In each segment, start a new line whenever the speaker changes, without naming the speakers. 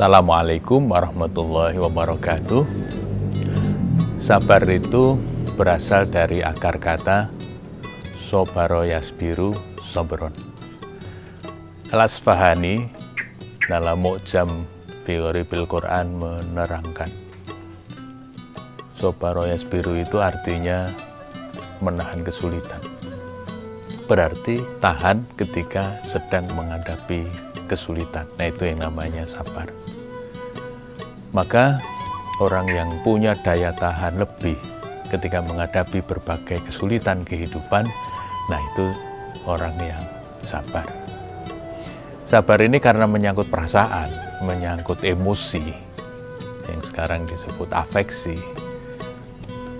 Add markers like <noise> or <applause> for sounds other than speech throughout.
Assalamualaikum warahmatullahi wabarakatuh. Sabar itu berasal dari akar kata sobaro yasbiru sobron. Al-Asfahani dalam Mu'jam Teori Bil Quran menerangkan Sobaro yasbiru itu artinya menahan kesulitan. Berarti tahan ketika sedang menghadapi kesulitan. Nah itu yang namanya sabar. Maka orang yang punya daya tahan lebih ketika menghadapi berbagai kesulitan kehidupan, nah itu orang yang sabar. Sabar ini karena menyangkut perasaan, menyangkut emosi, yang sekarang disebut afeksi.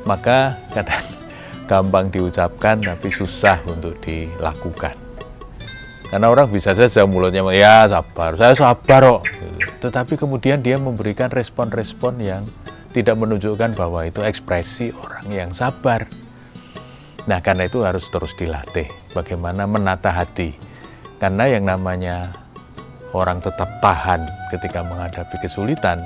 Maka kadang <laughs> gampang diucapkan tapi susah untuk dilakukan. Karena orang bisa saja mulutnya ya sabar, saya sabar kok. Tetapi kemudian dia memberikan respon-respon yang tidak menunjukkan bahwa itu ekspresi orang yang sabar. Nah, karena itu harus terus dilatih bagaimana menata hati. Karena yang namanya orang tetap tahan ketika menghadapi kesulitan,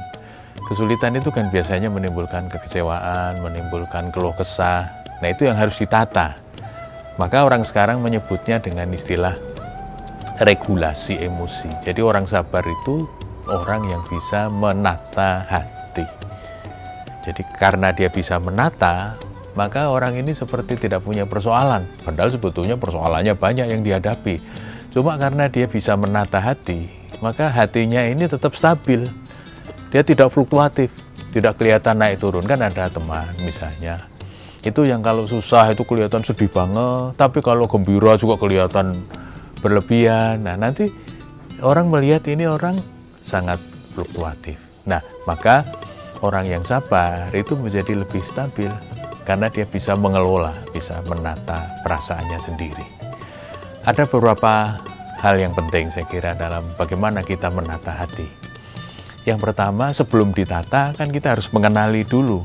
kesulitan itu kan biasanya menimbulkan kekecewaan, menimbulkan keluh kesah. Nah, itu yang harus ditata. Maka orang sekarang menyebutnya dengan istilah regulasi emosi. Jadi orang sabar itu orang yang bisa menata hati. Jadi karena dia bisa menata, maka orang ini seperti tidak punya persoalan. Padahal sebetulnya persoalannya banyak yang dihadapi. Cuma karena dia bisa menata hati, maka hatinya ini tetap stabil. Dia tidak fluktuatif, tidak kelihatan naik turun. Kan ada teman misalnya, itu yang kalau susah itu kelihatan sedih banget, tapi kalau gembira juga kelihatan berlebihan. Nah, nanti orang melihat ini orang sangat fluktuatif. Nah, maka orang yang sabar itu menjadi lebih stabil karena dia bisa mengelola, bisa menata perasaannya sendiri. Ada beberapa hal yang penting saya kira dalam bagaimana kita menata hati. Yang pertama, sebelum ditata kan kita harus mengenali dulu.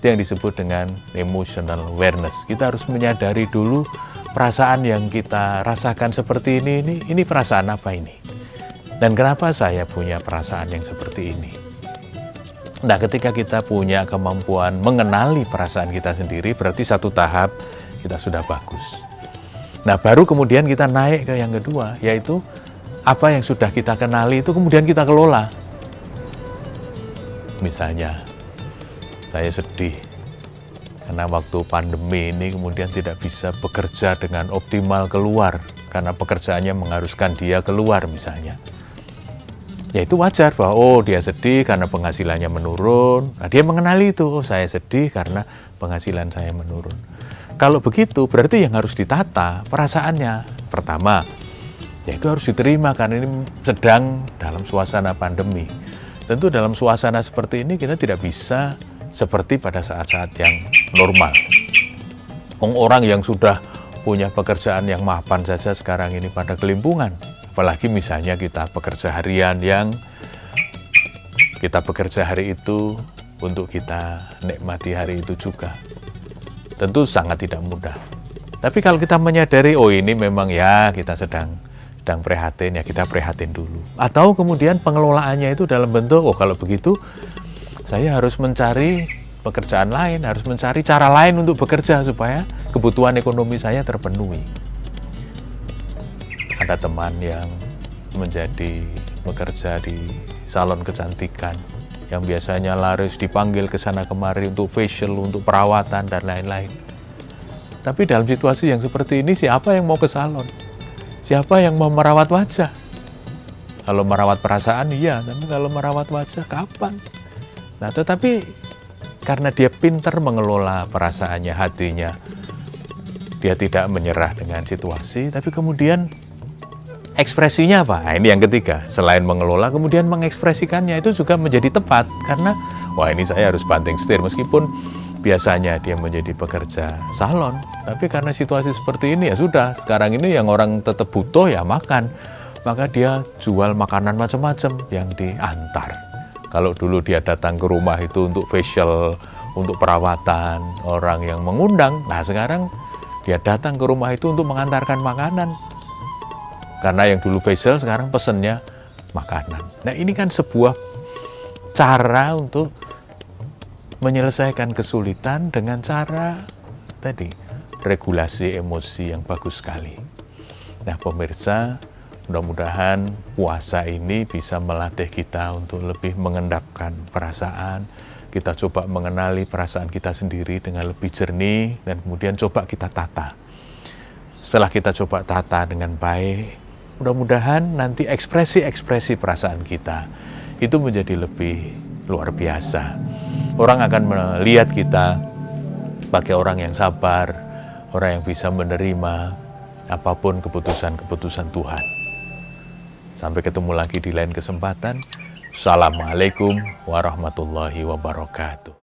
Itu yang disebut dengan emotional awareness. Kita harus menyadari dulu perasaan yang kita rasakan seperti ini, ini, ini perasaan apa ini? Dan kenapa saya punya perasaan yang seperti ini? Nah, ketika kita punya kemampuan mengenali perasaan kita sendiri, berarti satu tahap kita sudah bagus. Nah, baru kemudian kita naik ke yang kedua, yaitu apa yang sudah kita kenali itu kemudian kita kelola. Misalnya, saya sedih, karena waktu pandemi ini kemudian tidak bisa bekerja dengan optimal keluar karena pekerjaannya mengharuskan dia keluar misalnya. Ya itu wajar bahwa oh dia sedih karena penghasilannya menurun. Nah, dia mengenali itu, oh saya sedih karena penghasilan saya menurun. Kalau begitu berarti yang harus ditata perasaannya. Pertama, ya itu harus diterima karena ini sedang dalam suasana pandemi. Tentu dalam suasana seperti ini kita tidak bisa seperti pada saat-saat yang normal. Orang yang sudah punya pekerjaan yang mapan saja sekarang ini pada kelimpungan. Apalagi misalnya kita pekerja harian yang kita bekerja hari itu untuk kita nikmati hari itu juga. Tentu sangat tidak mudah. Tapi kalau kita menyadari, oh ini memang ya kita sedang sedang prihatin, ya kita prihatin dulu. Atau kemudian pengelolaannya itu dalam bentuk, oh kalau begitu saya harus mencari pekerjaan lain, harus mencari cara lain untuk bekerja supaya kebutuhan ekonomi saya terpenuhi. Ada teman yang menjadi bekerja di salon kecantikan yang biasanya laris dipanggil ke sana kemari untuk facial, untuk perawatan dan lain-lain. Tapi dalam situasi yang seperti ini siapa yang mau ke salon? Siapa yang mau merawat wajah? Kalau merawat perasaan iya, tapi kalau merawat wajah kapan? Nah, tetapi karena dia pintar mengelola perasaannya, hatinya, dia tidak menyerah dengan situasi, tapi kemudian ekspresinya apa? Nah, ini yang ketiga, selain mengelola, kemudian mengekspresikannya itu juga menjadi tepat karena wah ini saya harus banting setir meskipun biasanya dia menjadi pekerja salon, tapi karena situasi seperti ini ya sudah. Sekarang ini yang orang tetap butuh ya makan, maka dia jual makanan macam-macam yang diantar. Kalau dulu dia datang ke rumah itu untuk facial, untuk perawatan, orang yang mengundang. Nah sekarang dia datang ke rumah itu untuk mengantarkan makanan. Karena yang dulu facial sekarang pesennya makanan. Nah ini kan sebuah cara untuk menyelesaikan kesulitan dengan cara tadi regulasi emosi yang bagus sekali. Nah, pemirsa, mudah-mudahan puasa ini bisa melatih kita untuk lebih mengendapkan perasaan. Kita coba mengenali perasaan kita sendiri dengan lebih jernih dan kemudian coba kita tata. Setelah kita coba tata dengan baik, mudah-mudahan nanti ekspresi-ekspresi perasaan kita itu menjadi lebih luar biasa orang akan melihat kita sebagai orang yang sabar, orang yang bisa menerima apa pun keputusan-keputusan Tuhan. Sampai ketemu lagi di lain kesempatan. Assalamualaikum warahmatullahi wabarakatuh.